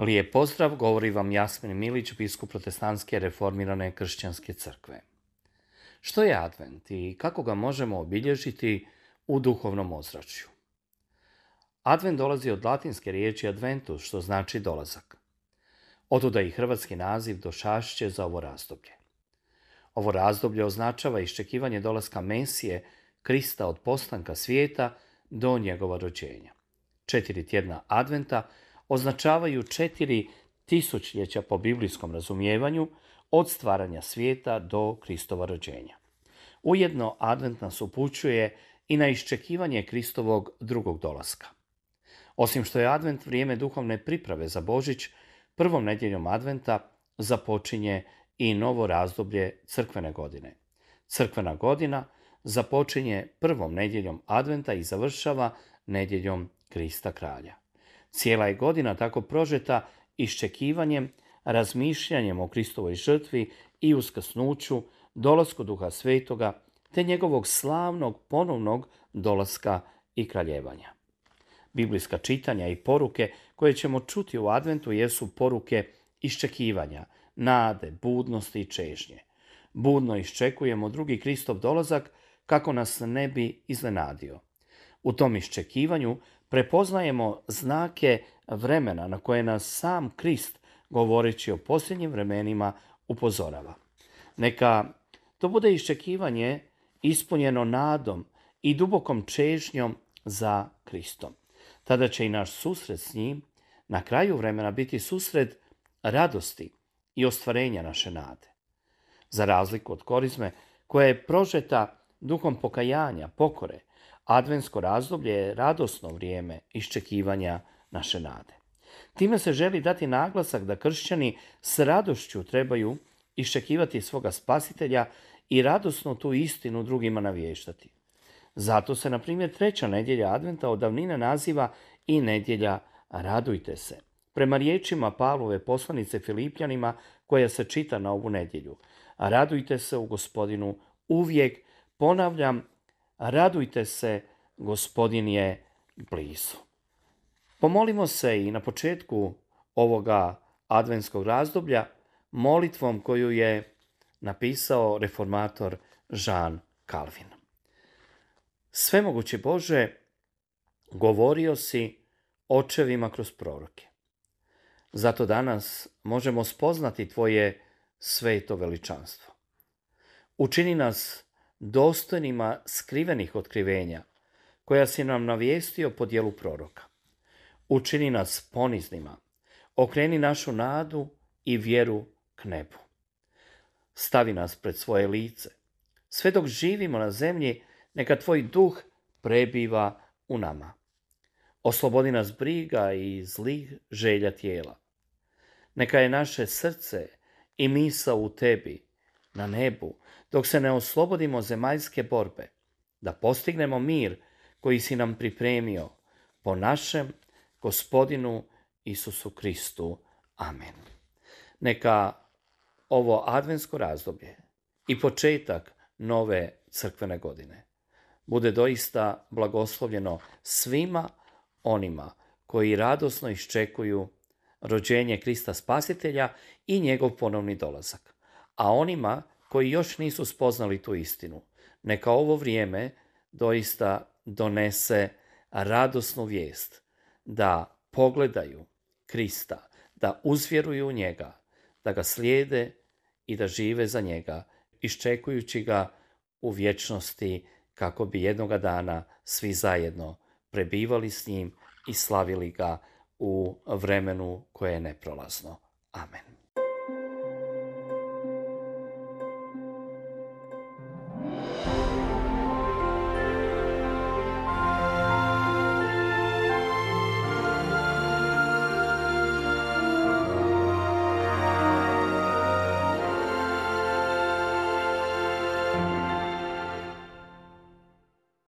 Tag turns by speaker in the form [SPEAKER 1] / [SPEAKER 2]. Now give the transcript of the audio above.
[SPEAKER 1] Lijep pozdrav, govori vam Jasmin Milić, biskup protestantske reformirane kršćanske crkve. Što je advent i kako ga možemo obilježiti u duhovnom ozračju? Advent dolazi od latinske riječi adventus, što znači dolazak. Otuda i hrvatski naziv došašće za ovo razdoblje. Ovo razdoblje označava iščekivanje dolaska Mesije, Krista od postanka svijeta do njegova rođenja. Četiri tjedna adventa označavaju četiri tisućljeća po biblijskom razumijevanju od stvaranja svijeta do Kristova rođenja. Ujedno advent nas upućuje i na iščekivanje Kristovog drugog dolaska. Osim što je advent vrijeme duhovne priprave za Božić, prvom nedjeljom adventa započinje i novo razdoblje crkvene godine. Crkvena godina započinje prvom nedjeljom adventa i završava nedjeljom Krista kralja. Cijela je godina tako prožeta iščekivanjem, razmišljanjem o Kristovoj žrtvi i uskrsnuću, dolasku Duha Svetoga, te njegovog slavnog ponovnog dolaska i kraljevanja. Biblijska čitanja i poruke koje ćemo čuti u adventu jesu poruke iščekivanja, nade, budnosti i čežnje. Budno iščekujemo drugi Kristov dolazak kako nas ne bi iznenadio. U tom iščekivanju prepoznajemo znake vremena na koje nas sam Krist, govoreći o posljednjim vremenima, upozorava. Neka to bude iščekivanje ispunjeno nadom i dubokom čežnjom za Kristom. Tada će i naš susret s njim na kraju vremena biti susret radosti i ostvarenja naše nade. Za razliku od korizme koja je prožeta duhom pokajanja, pokore, Adventsko razdoblje je radosno vrijeme iščekivanja naše nade. Time se želi dati naglasak da kršćani s radošću trebaju iščekivati svoga spasitelja i radosno tu istinu drugima navještati. Zato se, na primjer, treća nedjelja Adventa od davnine naziva i nedjelja Radujte se. Prema riječima Pavlove poslanice Filipljanima koja se čita na ovu nedjelju. Radujte se u gospodinu uvijek, ponavljam, radujte se, gospodin je blizu. Pomolimo se i na početku ovoga adventskog razdoblja molitvom koju je napisao reformator Jean Calvin. Svemogući Bože, govorio si očevima kroz proroke. Zato danas možemo spoznati Tvoje sveto veličanstvo. Učini nas dostojnima skrivenih otkrivenja, koja si nam navijestio po dijelu proroka. Učini nas poniznima, okreni našu nadu i vjeru k nebu. Stavi nas pred svoje lice. Sve dok živimo na zemlji, neka tvoj duh prebiva u nama. Oslobodi nas briga i zlih želja tijela. Neka je naše srce i misa u tebi, na nebu, dok se ne oslobodimo zemaljske borbe, da postignemo mir koji si nam pripremio po našem gospodinu Isusu Kristu. Amen. Neka ovo adventsko razdoblje i početak nove crkvene godine bude doista blagoslovljeno svima onima koji radosno iščekuju rođenje Krista Spasitelja i njegov ponovni dolazak. A onima koji još nisu spoznali tu istinu, neka ovo vrijeme doista donese radosnu vijest da pogledaju Krista, da uzvjeruju u njega, da ga slijede i da žive za njega, iščekujući ga u vječnosti kako bi jednoga dana svi zajedno prebivali s njim i slavili ga u vremenu koje je neprolazno. Amen.